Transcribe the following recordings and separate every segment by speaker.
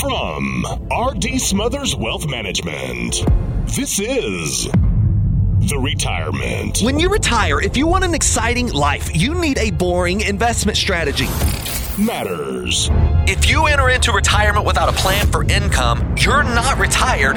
Speaker 1: From RD Smothers Wealth Management, this is The Retirement.
Speaker 2: When you retire, if you want an exciting life, you need a boring investment strategy.
Speaker 1: Matters.
Speaker 2: If you enter into retirement without a plan for income, you're not retired,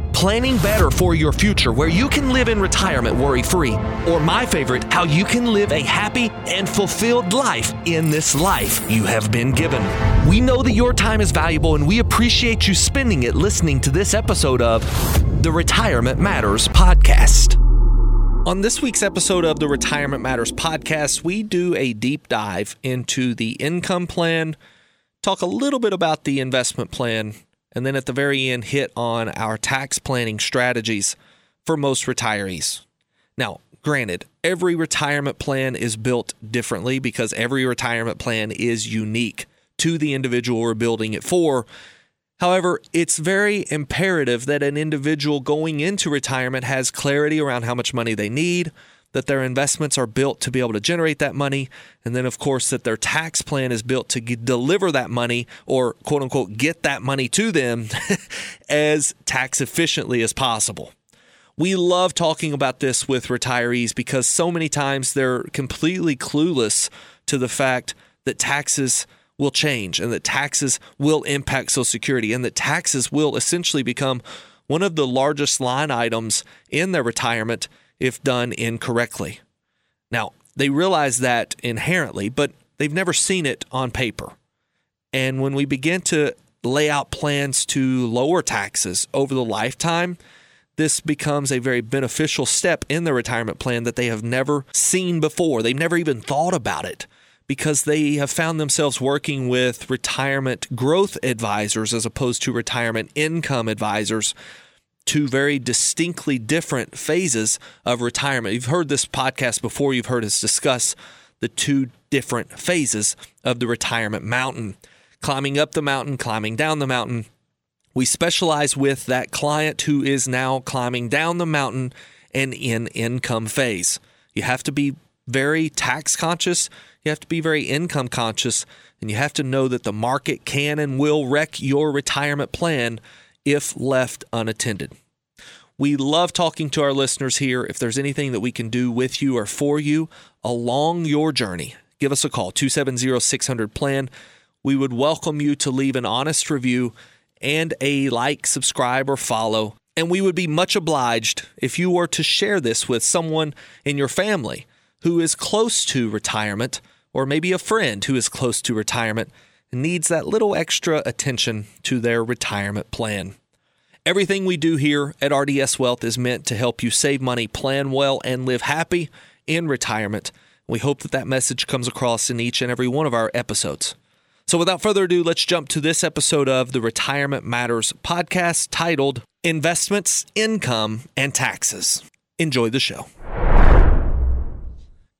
Speaker 2: planning better for your future where you can live in retirement worry free, or my favorite, how you can live a happy and fulfilled life in this life you have been given. We know that your time is valuable and we appreciate you spending it listening to this episode of the Retirement Matters Podcast. On this week's episode of the Retirement Matters Podcast, we do a deep dive into the income plan, talk a little bit about the investment plan, and then at the very end, hit on our tax planning strategies for most retirees. Now, granted, every retirement plan is built differently because every retirement plan is unique to the individual we're building it for. However, it's very imperative that an individual going into retirement has clarity around how much money they need, that their investments are built to be able to generate that money, and then, of course, that their tax plan is built to deliver that money or quote unquote get that money to them as tax efficiently as possible. We love talking about this with retirees because so many times they're completely clueless to the fact that taxes will change and that taxes will impact Social Security and that taxes will essentially become one of the largest line items in their retirement if done incorrectly. Now, they realize that inherently, but they've never seen it on paper. And when we begin to lay out plans to lower taxes over the lifetime, this becomes a very beneficial step in the retirement plan that they have never seen before. They've never even thought about it because they have found themselves working with retirement growth advisors as opposed to retirement income advisors two very distinctly different phases of retirement. You've heard this podcast before, you've heard us discuss the two different phases of the retirement mountain climbing up the mountain, climbing down the mountain. We specialize with that client who is now climbing down the mountain and in income phase. You have to be very tax conscious, you have to be very income conscious, and you have to know that the market can and will wreck your retirement plan if left unattended. We love talking to our listeners here. If there's anything that we can do with you or for you along your journey, give us a call 270 600 plan. We would welcome you to leave an honest review and a like, subscribe, or follow. And we would be much obliged if you were to share this with someone in your family who is close to retirement, or maybe a friend who is close to retirement needs that little extra attention to their retirement plan. Everything we do here at RDS Wealth is meant to help you save money, plan well, and live happy in retirement. We hope that that message comes across in each and every one of our episodes. So, without further ado, let's jump to this episode of the Retirement Matters podcast titled Investments, Income, and Taxes. Enjoy the show.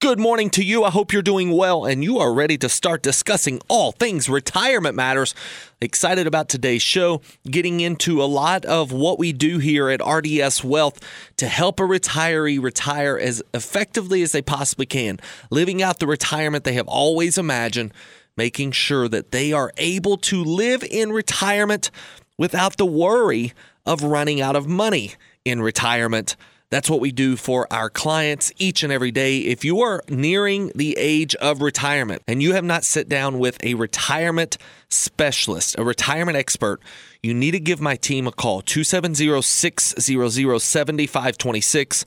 Speaker 2: Good morning to you. I hope you're doing well and you are ready to start discussing all things retirement matters. Excited about today's show, getting into a lot of what we do here at RDS Wealth to help a retiree retire as effectively as they possibly can, living out the retirement they have always imagined, making sure that they are able to live in retirement without the worry of running out of money in retirement. That's what we do for our clients each and every day. If you are nearing the age of retirement and you have not sat down with a retirement specialist, a retirement expert, you need to give my team a call 270 600 7526,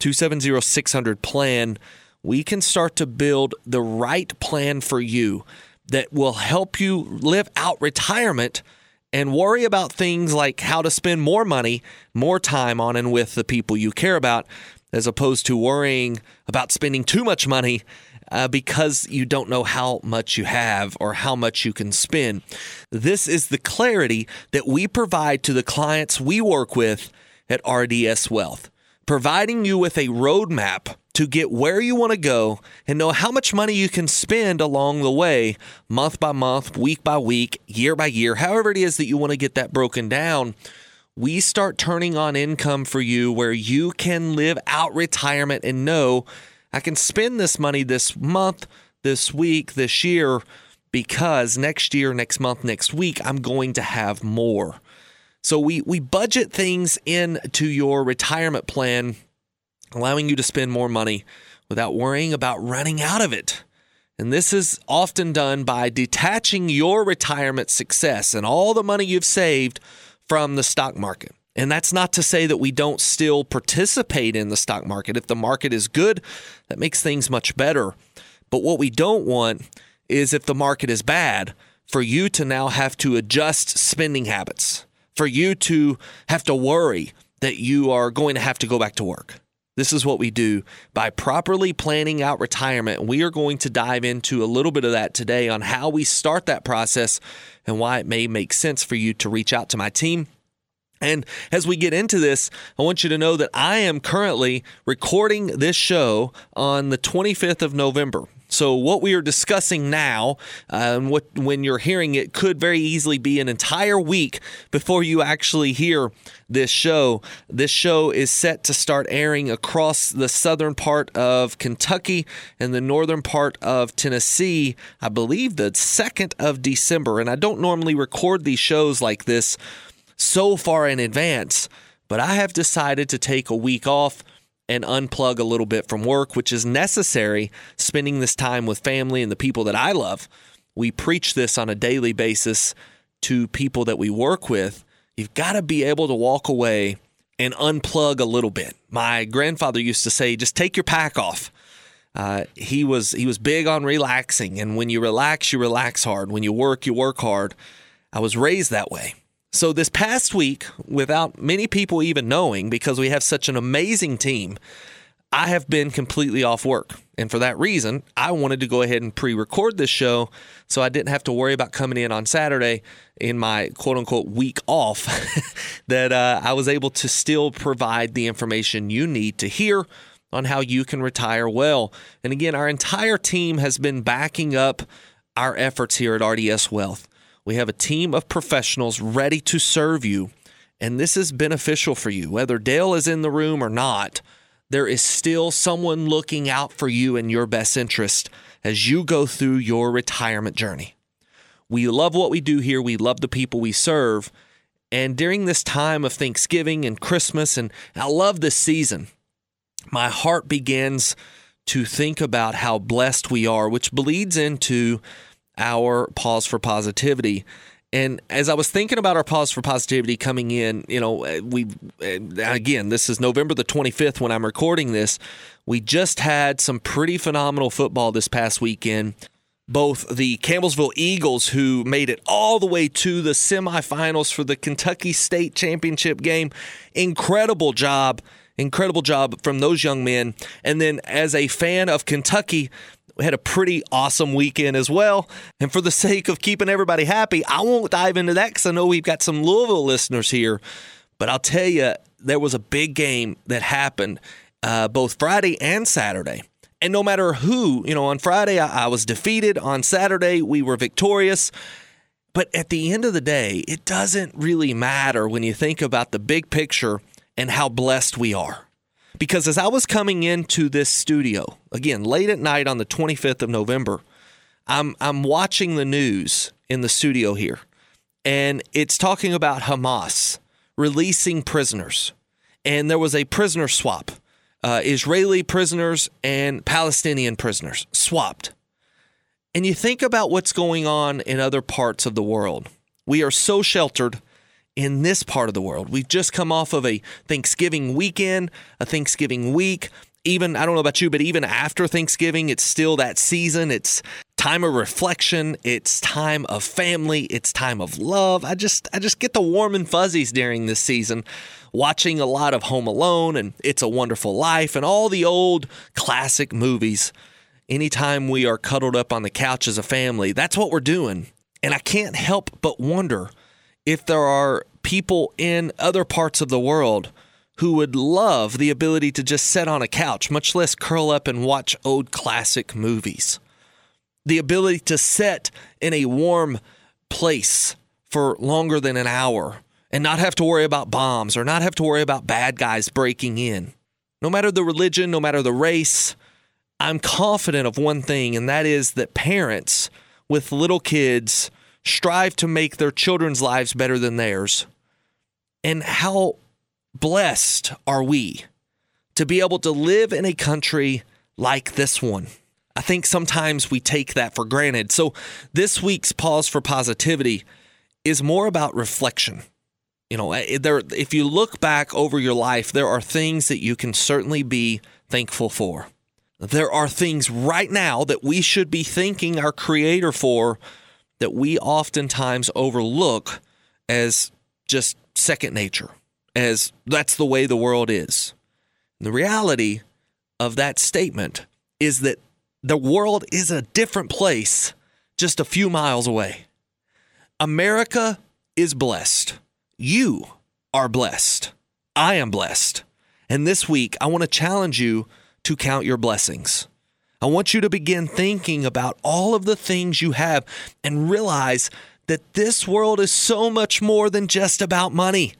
Speaker 2: 270 600 plan. We can start to build the right plan for you that will help you live out retirement and worry about things like how to spend more money, more time on and with the people you care about, as opposed to worrying about spending too much money uh, because you don't know how much you have or how much you can spend. This is the clarity that we provide to the clients we work with at RDS Wealth providing you with a roadmap to get where you want to go and know how much money you can spend along the way, month by month, week by week, year by year, however it is that you want to get that broken down. We start turning on income for you where you can live out retirement and know I can spend this money this month, this week, this year because next year, next month, next week, I'm going to have more. So we we budget things into your retirement plan, allowing you to spend more money without worrying about running out of it. And this is often done by detaching your retirement success and all the money you've saved from the stock market. And that's not to say that we don't still participate in the stock market. If the market is good, that makes things much better. But what we don't want is if the market is bad, for you to now have to adjust spending habits for you to have to worry that you are going to have to go back to work. This is what we do by properly planning out retirement. We are going to dive into a little bit of that today on how we start that process and why it may make sense for you to reach out to my team. And as we get into this, I want you to know that I am currently recording this show on the 25th of November. So what we are discussing now, and what when you're hearing it, could very easily be an entire week before you actually hear this show. This show is set to start airing across the southern part of Kentucky and the northern part of Tennessee. I believe the second of December, and I don't normally record these shows like this so far in advance, but I have decided to take a week off and unplug a little bit from work, which is necessary, spending this time with family and the people that I love. We preach this on a daily basis to people that we work with. You've got to be able to walk away and unplug a little bit. My grandfather used to say, just take your pack off. Uh, he was he was big on relaxing, and when you relax, you relax hard. When you work, you work hard. I was raised that way. So, this past week, without many people even knowing, because we have such an amazing team, I have been completely off work. And for that reason, I wanted to go ahead and pre record this show so I didn't have to worry about coming in on Saturday in my quote unquote week off, that uh, I was able to still provide the information you need to hear on how you can retire well. And again, our entire team has been backing up our efforts here at RDS Wealth. We have a team of professionals ready to serve you, and this is beneficial for you. Whether Dale is in the room or not, there is still someone looking out for you in your best interest as you go through your retirement journey. We love what we do here, we love the people we serve. And during this time of Thanksgiving and Christmas, and I love this season, my heart begins to think about how blessed we are, which bleeds into our pause for positivity. And as I was thinking about our pause for positivity coming in, you know, uh, we uh, again, this is November the 25th when I'm recording this. We just had some pretty phenomenal football this past weekend. Both the Campbellsville Eagles, who made it all the way to the semifinals for the Kentucky State Championship game, incredible job, incredible job from those young men. And then, as a fan of Kentucky, we had a pretty awesome weekend as well. And for the sake of keeping everybody happy, I won't dive into that because I know we've got some Louisville listeners here. But I'll tell you, there was a big game that happened uh, both Friday and Saturday. And no matter who, you know, on Friday I, I was defeated. On Saturday we were victorious. But at the end of the day, it doesn't really matter when you think about the big picture and how blessed we are. Because as I was coming into this studio, again, late at night on the 25th of November, I'm, I'm watching the news in the studio here, and it's talking about Hamas releasing prisoners. And there was a prisoner swap uh, Israeli prisoners and Palestinian prisoners swapped. And you think about what's going on in other parts of the world. We are so sheltered in this part of the world. We've just come off of a Thanksgiving weekend, a Thanksgiving week. Even, I don't know about you, but even after Thanksgiving, it's still that season. It's time of reflection. It's time of family. It's time of love. I just, I just get the warm and fuzzies during this season, watching a lot of Home Alone and It's a Wonderful Life and all the old classic movies. Anytime we are cuddled up on the couch as a family, that's what we're doing. And I can't help but wonder if there are people in other parts of the world who would love the ability to just sit on a couch, much less curl up and watch old classic movies. The ability to sit in a warm place for longer than an hour and not have to worry about bombs or not have to worry about bad guys breaking in. No matter the religion, no matter the race, I'm confident of one thing, and that is that parents with little kids strive to make their children's lives better than theirs. And how blessed are we to be able to live in a country like this one? I think sometimes we take that for granted. So, this week's pause for positivity is more about reflection. You know, eh, there if you look back over your life, there are things that you can certainly be thankful for. There are things right now that we should be thanking our creator for that we oftentimes overlook as just second nature as that's the way the world is. The reality of that statement is that the world is a different place just a few miles away. America is blessed. You are blessed. I am blessed. And this week, I want to challenge you to count your blessings. I want you to begin thinking about all of the things you have and realize that this world is so much more than just about money.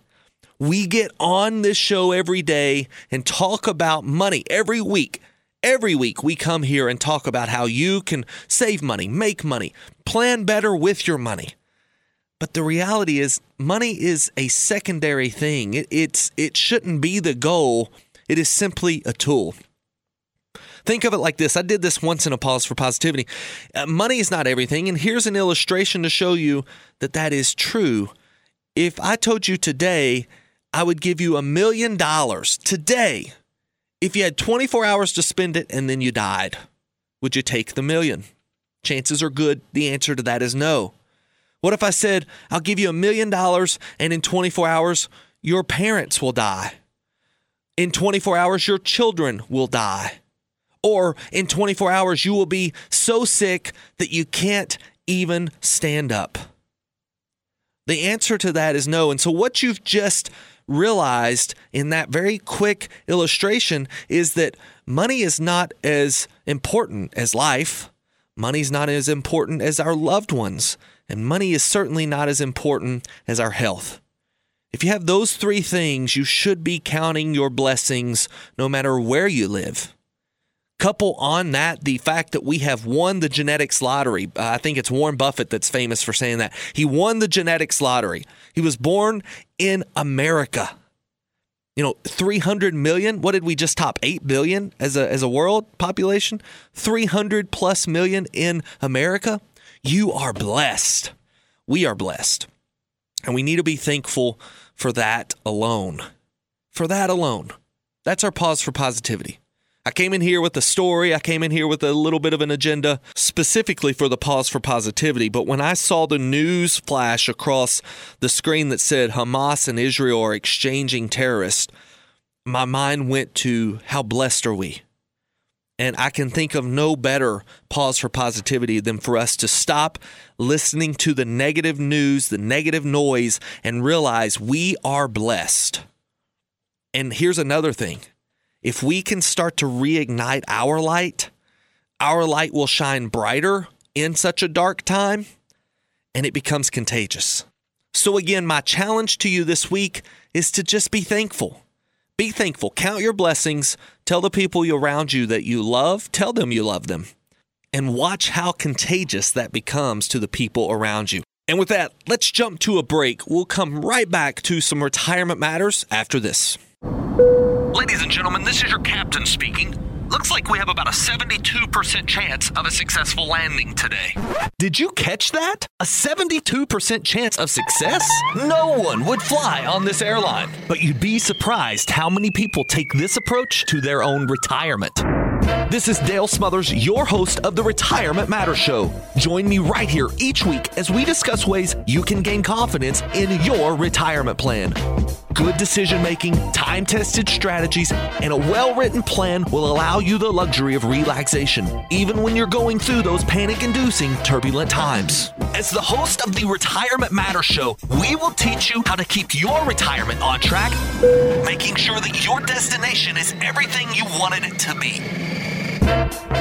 Speaker 2: We get on this show every day and talk about money every week. Every week, we come here and talk about how you can save money, make money, plan better with your money. But the reality is, money is a secondary thing. It, it's, it shouldn't be the goal, it is simply a tool. Think of it like this. I did this once in a pause for positivity. Uh, money is not everything, and here's an illustration to show you that that is true. If I told you today I would give you a million dollars today if you had 24 hours to spend it and then you died. Would you take the million? Chances are good the answer to that is no. What if I said, I'll give you a million dollars and in 24 hours, your parents will die? In 24 hours, your children will die. Or in 24 hours, you will be so sick that you can't even stand up. The answer to that is no. And so, what you've just realized in that very quick illustration is that money is not as important as life. Money's not as important as our loved ones. And money is certainly not as important as our health. If you have those three things, you should be counting your blessings no matter where you live. Couple on that the fact that we have won the genetics lottery. Uh, I think it's Warren Buffett that's famous for saying that. He won the genetics lottery. He was born in America. You know, 300 million. What did we just top? 8 billion as a, as a world population? 300 plus million in America. You are blessed. We are blessed. And we need to be thankful for that alone. For that alone. That's our pause for positivity. I came in here with a story. I came in here with a little bit of an agenda specifically for the pause for positivity. But when I saw the news flash across the screen that said Hamas and Israel are exchanging terrorists, my mind went to how blessed are we? And I can think of no better pause for positivity than for us to stop listening to the negative news, the negative noise, and realize we are blessed. And here's another thing if we can start to reignite our light, our light will shine brighter in such a dark time and it becomes contagious. So, again, my challenge to you this week is to just be thankful. Be thankful. Count your blessings. Tell the people around you that you love, tell them you love them, and watch how contagious that becomes to the people around you. And with that, let's jump to a break. We'll come right back to some retirement matters after this.
Speaker 3: Ladies and gentlemen, this is your captain speaking. Looks like we have about a 72% chance of a successful landing today.
Speaker 2: Did you catch that? A 72% chance of success? No one would fly on this airline. But you'd be surprised how many people take this approach to their own retirement. This is Dale Smothers, your host of the Retirement Matters Show. Join me right here each week as we discuss ways you can gain confidence in your retirement plan. Good decision making, time tested strategies, and a well written plan will allow you the luxury of relaxation, even when you're going through those panic inducing turbulent times.
Speaker 3: As the host of the Retirement Matters Show, we will teach you how to keep your retirement on track, making sure that your destination is everything you wanted it to be.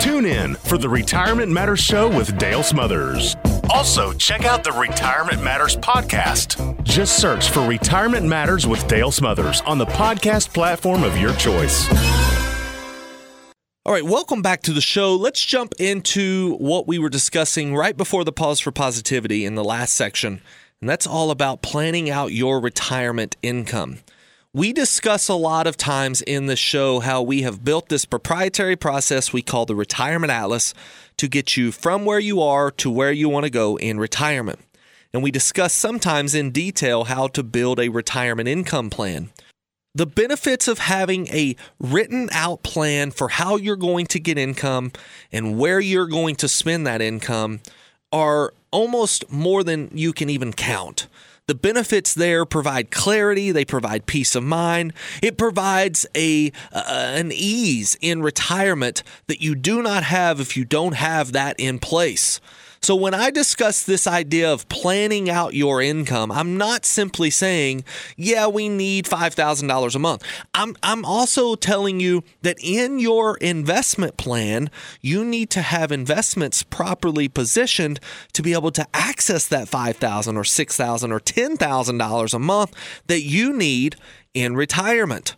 Speaker 1: Tune in for the Retirement Matters Show with Dale Smothers. Also, check out the Retirement Matters podcast. Just search for Retirement Matters with Dale Smothers on the podcast platform of your choice.
Speaker 2: All right, welcome back to the show. Let's jump into what we were discussing right before the pause for positivity in the last section, and that's all about planning out your retirement income. We discuss a lot of times in the show how we have built this proprietary process we call the Retirement Atlas to get you from where you are to where you want to go in retirement. And we discuss sometimes in detail how to build a retirement income plan. The benefits of having a written out plan for how you're going to get income and where you're going to spend that income are almost more than you can even count. The benefits there provide clarity, they provide peace of mind. It provides a uh, an ease in retirement that you do not have if you don't have that in place. So, when I discuss this idea of planning out your income, I'm not simply saying, yeah, we need $5,000 a month. I'm, I'm also telling you that in your investment plan, you need to have investments properly positioned to be able to access that $5,000 or $6,000 or $10,000 a month that you need in retirement.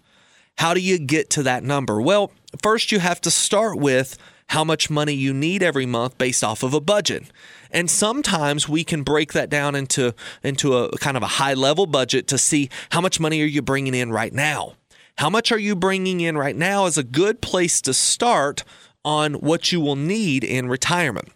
Speaker 2: How do you get to that number? Well, first you have to start with how much money you need every month based off of a budget. And sometimes we can break that down into into a kind of a high level budget to see how much money are you bringing in right now. How much are you bringing in right now is a good place to start on what you will need in retirement.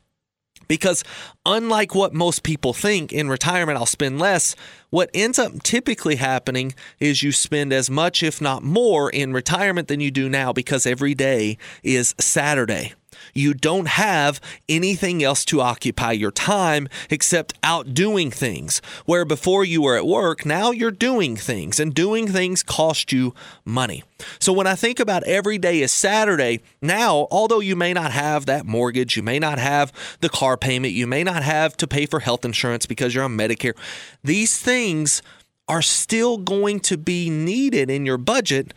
Speaker 2: Because unlike what most people think, in retirement I'll spend less, what ends up typically happening is you spend as much, if not more, in retirement than you do now because every day is Saturday. You don't have anything else to occupy your time except out doing things. Where before you were at work, now you're doing things, and doing things cost you money. So when I think about every day is Saturday, now, although you may not have that mortgage, you may not have the car payment, you may not have to pay for health insurance because you're on Medicare, these things are still going to be needed in your budget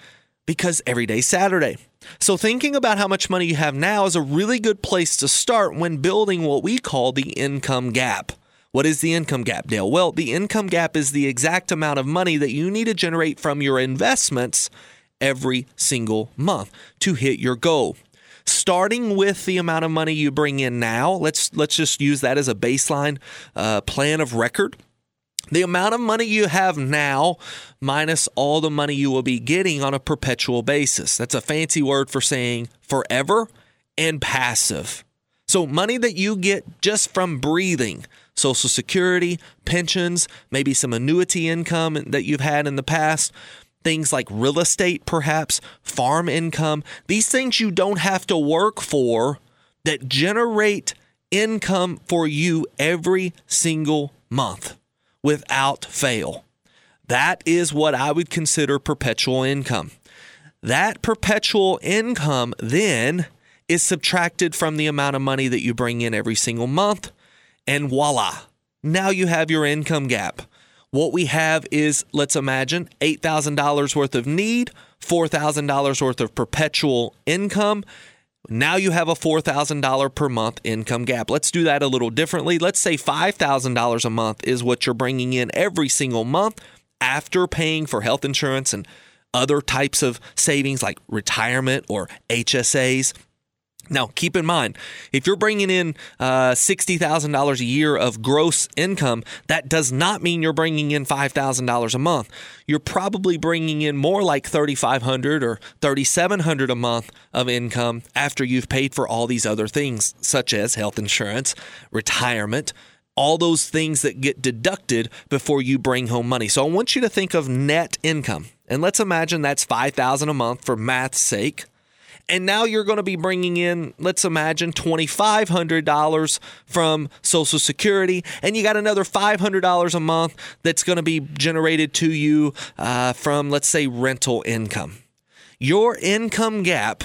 Speaker 2: because every day's Saturday. So, thinking about how much money you have now is a really good place to start when building what we call the income gap. What is the income gap, Dale? Well, the income gap is the exact amount of money that you need to generate from your investments every single month to hit your goal. Starting with the amount of money you bring in now, let's let's just use that as a baseline uh, plan of record the amount of money you have now minus all the money you will be getting on a perpetual basis. That's a fancy word for saying forever and passive. So, money that you get just from breathing, Social Security, pensions, maybe some annuity income that you've had in the past, things like real estate, perhaps, farm income, these things you don't have to work for that generate income for you every single month without fail. That is what I would consider perpetual income. That perpetual income then is subtracted from the amount of money that you bring in every single month, and voila, now you have your income gap. What we have is, let's imagine, $8,000 worth of need, $4,000 worth of perpetual income, now you have a $4,000 per month income gap. Let's do that a little differently. Let's say $5,000 a month is what you're bringing in every single month after paying for health insurance and other types of savings like retirement or HSAs. Now, keep in mind, if you're bringing in uh, $60,000 a year of gross income, that does not mean you're bringing in $5,000 a month. You're probably bringing in more like 3,500 or 3,700 a month of income after you've paid for all these other things, such as health insurance, retirement, all those things that get deducted before you bring home money. So I want you to think of net income. And let's imagine that's 5000 a month for math's sake and now you're going to be bringing in, let's imagine, $2,500 from Social Security, and you got another $500 a month that's going to be generated to you uh, from, let's say, rental income. Your income gap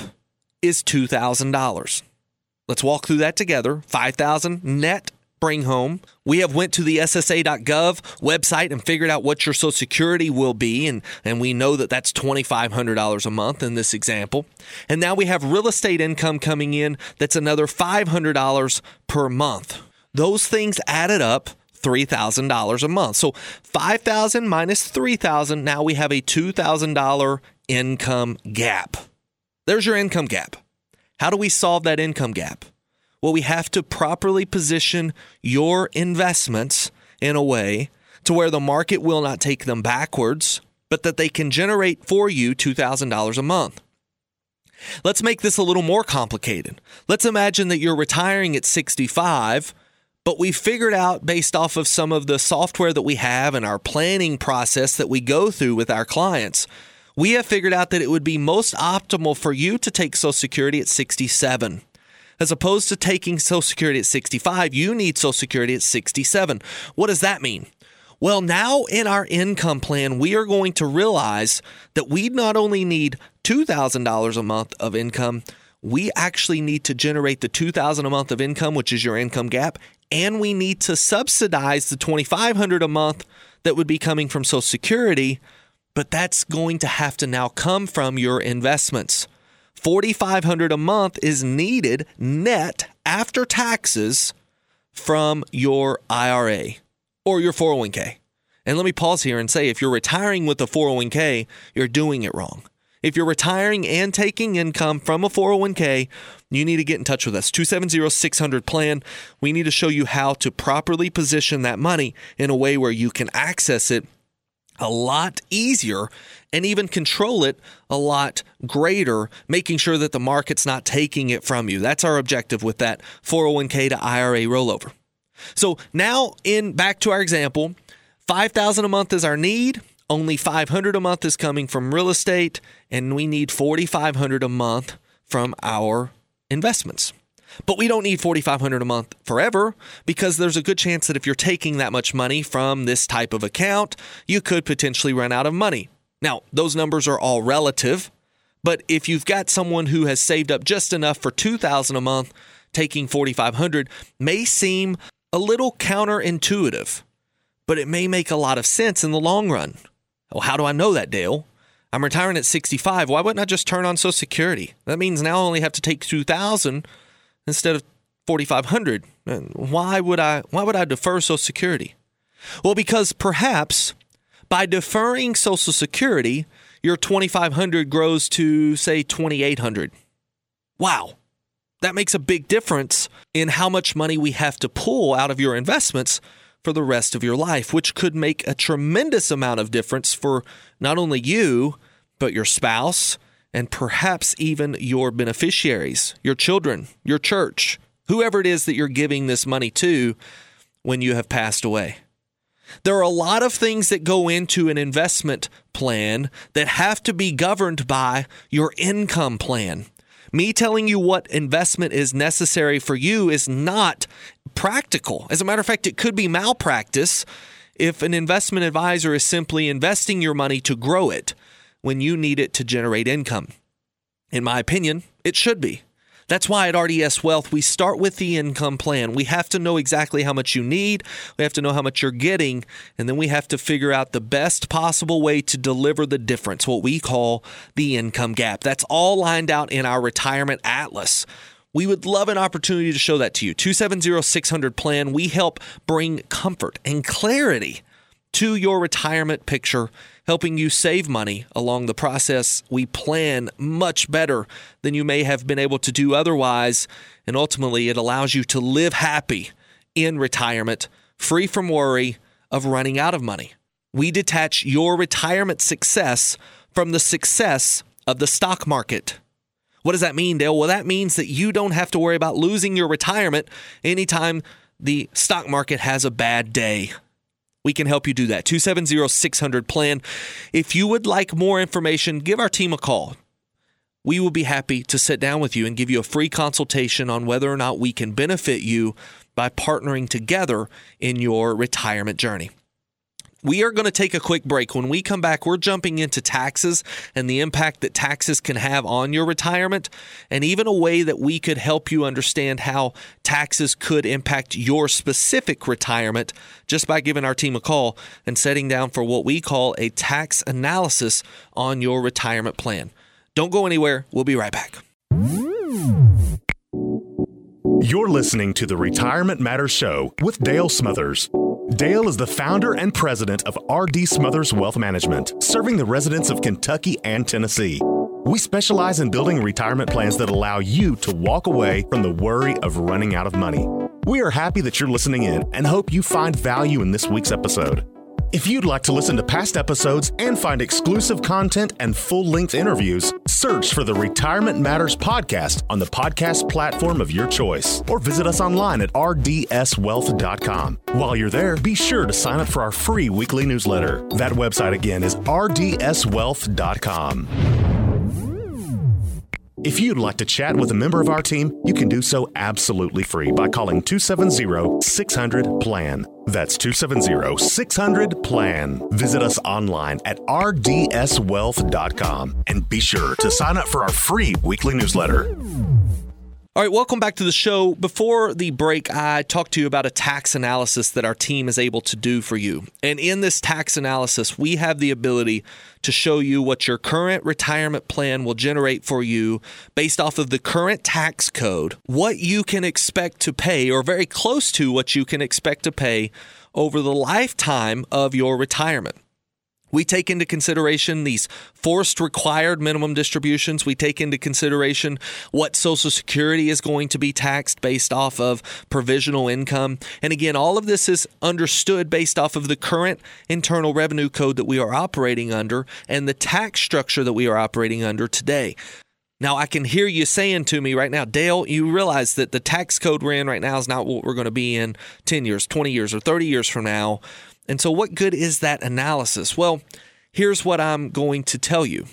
Speaker 2: is $2,000. Let's walk through that together. 5000 net home. We have went to the SSA.gov website and figured out what your Social Security will be, and, and we know that that's $2,500 a month in this example. And now we have real estate income coming in that's another $500 per month. Those things added up $3,000 a month. So 5,000 minus 3,000, now we have a $2,000 income gap. There's your income gap. How do we solve that income gap? Well, we have to properly position your investments in a way to where the market will not take them backwards, but that they can generate for you $2,000 a month. Let's make this a little more complicated. Let's imagine that you're retiring at 65 but we figured out based off of some of the software that we have and our planning process that we go through with our clients, we have figured out that it would be most optimal for you to take Social Security at 67. As opposed to taking Social Security at 65, you need Social Security at 67. What does that mean? Well, now in our income plan, we are going to realize that we not only need $2,000 a month of income, we actually need to generate the $2,000 a month of income, which is your income gap, and we need to subsidize the 2500 a month that would be coming from Social Security, but that's going to have to now come from your investments. 4500 a month is needed net after taxes from your IRA or your 401k. And let me pause here and say if you're retiring with a 401k, you're doing it wrong. If you're retiring and taking income from a 401k, you need to get in touch with us. 270 600 plan. We need to show you how to properly position that money in a way where you can access it a lot easier and even control it a lot greater, making sure that the market's not taking it from you. That's our objective with that 401k to IRA rollover. So now in back to our example, 5000 a month is our need. Only 500 a month is coming from real estate and we need 4500 a month from our investments. But we don't need 4500 a month forever because there's a good chance that if you're taking that much money from this type of account, you could potentially run out of money. Now, those numbers are all relative, but if you've got someone who has saved up just enough for 2000 a month, taking 4500 may seem a little counterintuitive, but it may make a lot of sense in the long run. Well, how do I know that, Dale? I'm retiring at 65. Why wouldn't I just turn on Social Security? That means now I only have to take 2000 instead of 4500. Why would I why would I defer Social Security? Well, because perhaps by deferring Social Security, your 2500 grows to say 2800. Wow. That makes a big difference in how much money we have to pull out of your investments for the rest of your life, which could make a tremendous amount of difference for not only you, but your spouse, and perhaps even your beneficiaries, your children, your church, whoever it is that you're giving this money to when you have passed away. There are a lot of things that go into an investment plan that have to be governed by your income plan. Me telling you what investment is necessary for you is not practical. As a matter of fact, it could be malpractice if an investment advisor is simply investing your money to grow it when you need it to generate income. In my opinion, it should be. That's why at RDS Wealth, we start with the income plan. We have to know exactly how much you need, we have to know how much you're getting, and then we have to figure out the best possible way to deliver the difference, what we call the income gap. That's all lined out in our retirement atlas. We would love an opportunity to show that to you. 270 600 plan. We help bring comfort and clarity to your retirement picture helping you save money along the process. We plan much better than you may have been able to do otherwise. And ultimately, it allows you to live happy in retirement, free from worry of running out of money. We detach your retirement success from the success of the stock market. What does that mean, Dale? Well, that means that you don't have to worry about losing your retirement anytime the stock market has a bad day. We can help you do that. 270 600 plan. If you would like more information, give our team a call. We will be happy to sit down with you and give you a free consultation on whether or not we can benefit you by partnering together in your retirement journey. We are going to take a quick break. When we come back, we're jumping into taxes and the impact that taxes can have on your retirement, and even a way that we could help you understand how taxes could impact your specific retirement just by giving our team a call and setting down for what we call a tax analysis on your retirement plan. Don't go anywhere. We'll be right back.
Speaker 1: You're listening to the Retirement Matters Show with Dale Smothers. Dale is the founder and president of RD Smothers Wealth Management, serving the residents of Kentucky and Tennessee. We specialize in building retirement plans that allow you to walk away from the worry of running out of money. We are happy that you're listening in and hope you find value in this week's episode. If you'd like to listen to past episodes and find exclusive content and full length interviews, search for the Retirement Matters podcast on the podcast platform of your choice or visit us online at rdswealth.com. While you're there, be sure to sign up for our free weekly newsletter. That website again is rdswealth.com. If you'd like to chat with a member of our team, you can do so absolutely free by calling 270 600 PLAN. That's 270 600 PLAN. Visit us online at rdswealth.com and be sure to sign up for our free weekly newsletter.
Speaker 2: All right, welcome back to the show. Before the break, I talked to you about a tax analysis that our team is able to do for you. And in this tax analysis, we have the ability to show you what your current retirement plan will generate for you based off of the current tax code, what you can expect to pay, or very close to what you can expect to pay over the lifetime of your retirement. We take into consideration these forced required minimum distributions. We take into consideration what Social Security is going to be taxed based off of provisional income. And again, all of this is understood based off of the current Internal Revenue Code that we are operating under and the tax structure that we are operating under today. Now, I can hear you saying to me right now, Dale, you realize that the tax code we're in right now is not what we're going to be in 10 years, 20 years, or 30 years from now. And so, what good is that analysis? Well, here's what I'm going to tell you.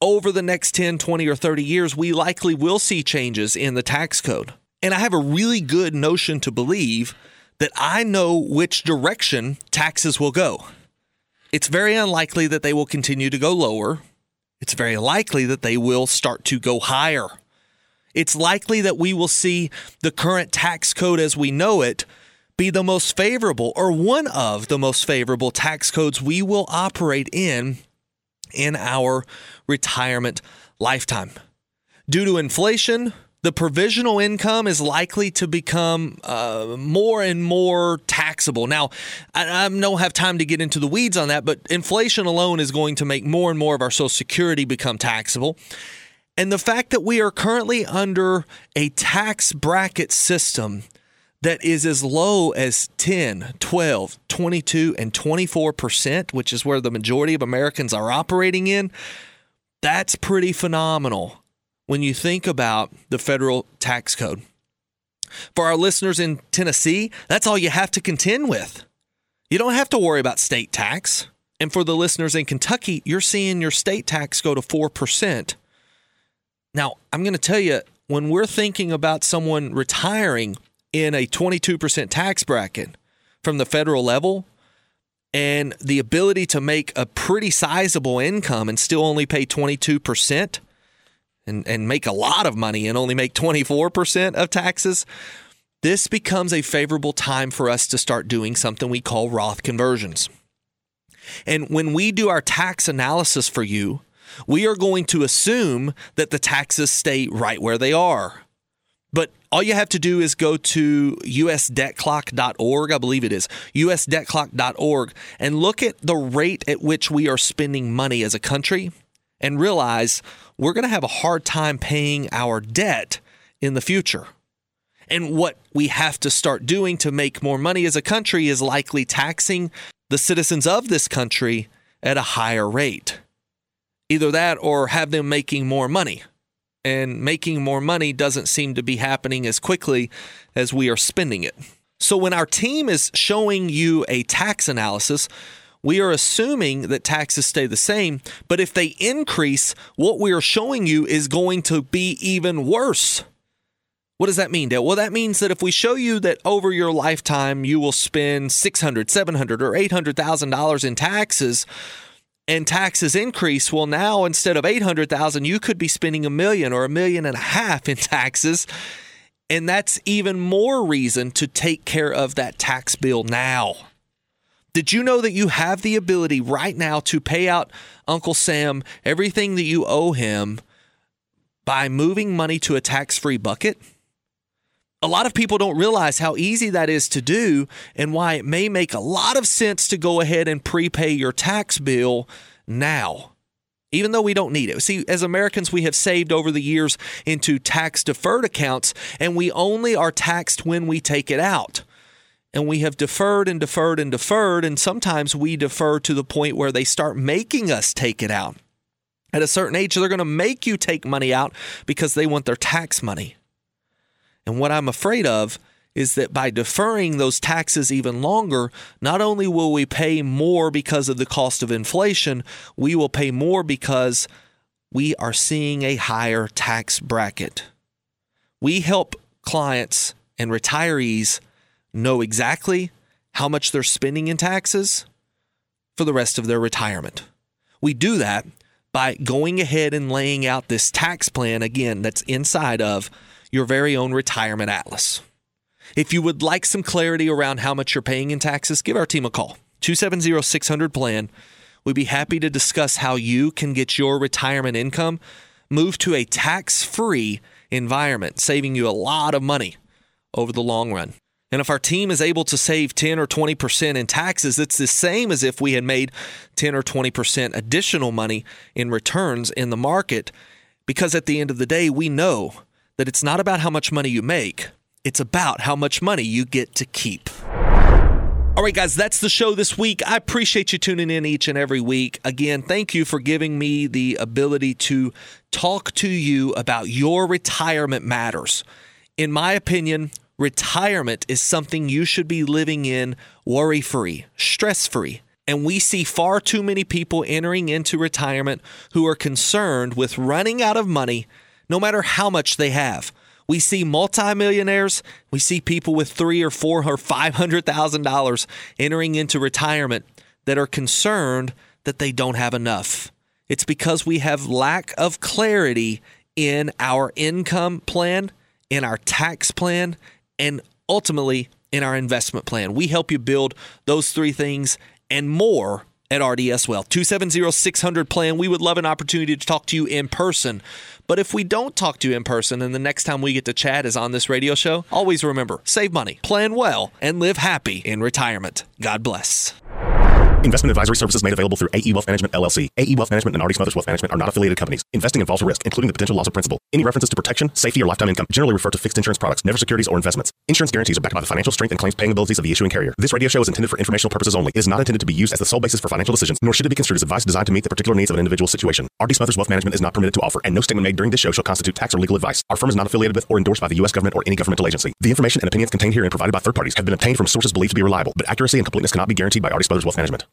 Speaker 2: Over the next 10, 20, or 30 years, we likely will see changes in the tax code. And I have a really good notion to believe that I know which direction taxes will go. It's very unlikely that they will continue to go lower. It's very likely that they will start to go higher. It's likely that we will see the current tax code as we know it be the most favorable or one of the most favorable tax codes we will operate in in our retirement lifetime. Due to inflation, the provisional income is likely to become uh, more and more taxable. Now, I, I, don't have time to get into the weeds on that, but inflation alone is going to make more and more of our Social Security become taxable. And the fact that we are currently under a tax bracket system that is as low as 10, 12, 22, and 24%, which is where the majority of Americans are operating in, that's pretty phenomenal when you think about the federal tax code. For our listeners in Tennessee, that's all you have to contend with. You don't have to worry about state tax. And for the listeners in Kentucky, you're seeing your state tax go to 4%. Now, I'm going to tell you, when we're thinking about someone retiring in a 22% tax bracket from the federal level and the ability to make a pretty sizable income and still only pay 22% and, and make a lot of money and only make 24% of taxes, this becomes a favorable time for us to start doing something we call Roth conversions. And when we do our tax analysis for you, we are going to assume that the taxes stay right where they are. But all you have to do is go to usdebtclock.org, I believe it is, usdebtclock.org, and look at the rate at which we are spending money as a country and realize we're going to have a hard time paying our debt in the future. And what we have to start doing to make more money as a country is likely taxing the citizens of this country at a higher rate. Either that or have them making more money and making more money doesn't seem to be happening as quickly as we are spending it. So when our team is showing you a tax analysis, we are assuming that taxes stay the same, but if they increase, what we are showing you is going to be even worse. What does that mean, Dale? Well, that means that if we show you that over your lifetime you will spend 600, 700 or $800,000 in taxes and taxes increase, well now instead of 800,000 you could be spending a million or a million and a half in taxes. And that's even more reason to take care of that tax bill now. Did you know that you have the ability right now to pay out Uncle Sam everything that you owe him by moving money to a tax free bucket? A lot of people don't realize how easy that is to do and why it may make a lot of sense to go ahead and prepay your tax bill now, even though we don't need it. See, as Americans, we have saved over the years into tax deferred accounts, and we only are taxed when we take it out. And we have deferred and deferred and deferred, and sometimes we defer to the point where they start making us take it out. At a certain age, they're going to make you take money out because they want their tax money. And what I'm afraid of is that by deferring those taxes even longer, not only will we pay more because of the cost of inflation, we will pay more because we are seeing a higher tax bracket. We help clients and retirees know exactly how much they're spending in taxes for the rest of their retirement. We do that by going ahead and laying out this tax plan again that's inside of your very own retirement atlas. If you would like some clarity around how much you're paying in taxes, give our team a call 270 600 plan. We'd be happy to discuss how you can get your retirement income moved to a tax free environment, saving you a lot of money over the long run. And if our team is able to save 10 or 20% in taxes, it's the same as if we had made 10 or 20% additional money in returns in the market. Because at the end of the day, we know that it's not about how much money you make, it's about how much money you get to keep. All right, guys, that's the show this week. I appreciate you tuning in each and every week. Again, thank you for giving me the ability to talk to you about your retirement matters. In my opinion, retirement is something you should be living in worry free, stress free. And we see far too many people entering into retirement who are concerned with running out of money no matter how much they have. We see multimillionaires, we see people with three or four or five hundred thousand dollars entering into retirement that are concerned that they don't have enough. It's because we have lack of clarity in our income plan, in our tax plan, and ultimately in our investment plan. We help you build those three things and more at RDS Wealth. 270 600 plan. We would love an opportunity to talk to you in person. But if we don't talk to you in person and the next time we get to chat is on this radio show, always remember save money, plan well, and live happy in retirement. God bless.
Speaker 1: Investment advisory services made available through AE Wealth Management LLC. AE Wealth Management and RD Smothers Wealth Management are not affiliated companies. Investing involves risk, including the potential loss of principal. Any references to protection, safety, or lifetime income generally refer to fixed insurance products, never securities or investments. Insurance guarantees are backed by the financial strength and claims paying abilities of the issuing carrier. This radio show is intended for informational purposes only. It is not intended to be used as the sole basis for financial decisions, nor should it be construed as advice designed to meet the particular needs of an individual situation. RD Smothers Wealth Management is not permitted to offer, and no statement made during this show shall constitute tax or legal advice. Our firm is not affiliated with or endorsed by the U.S. government or any governmental agency. The information and opinions contained herein provided by third parties have been obtained from sources believed to be reliable, but accuracy and completeness cannot be guaranteed by RD Smothers Wealth Management.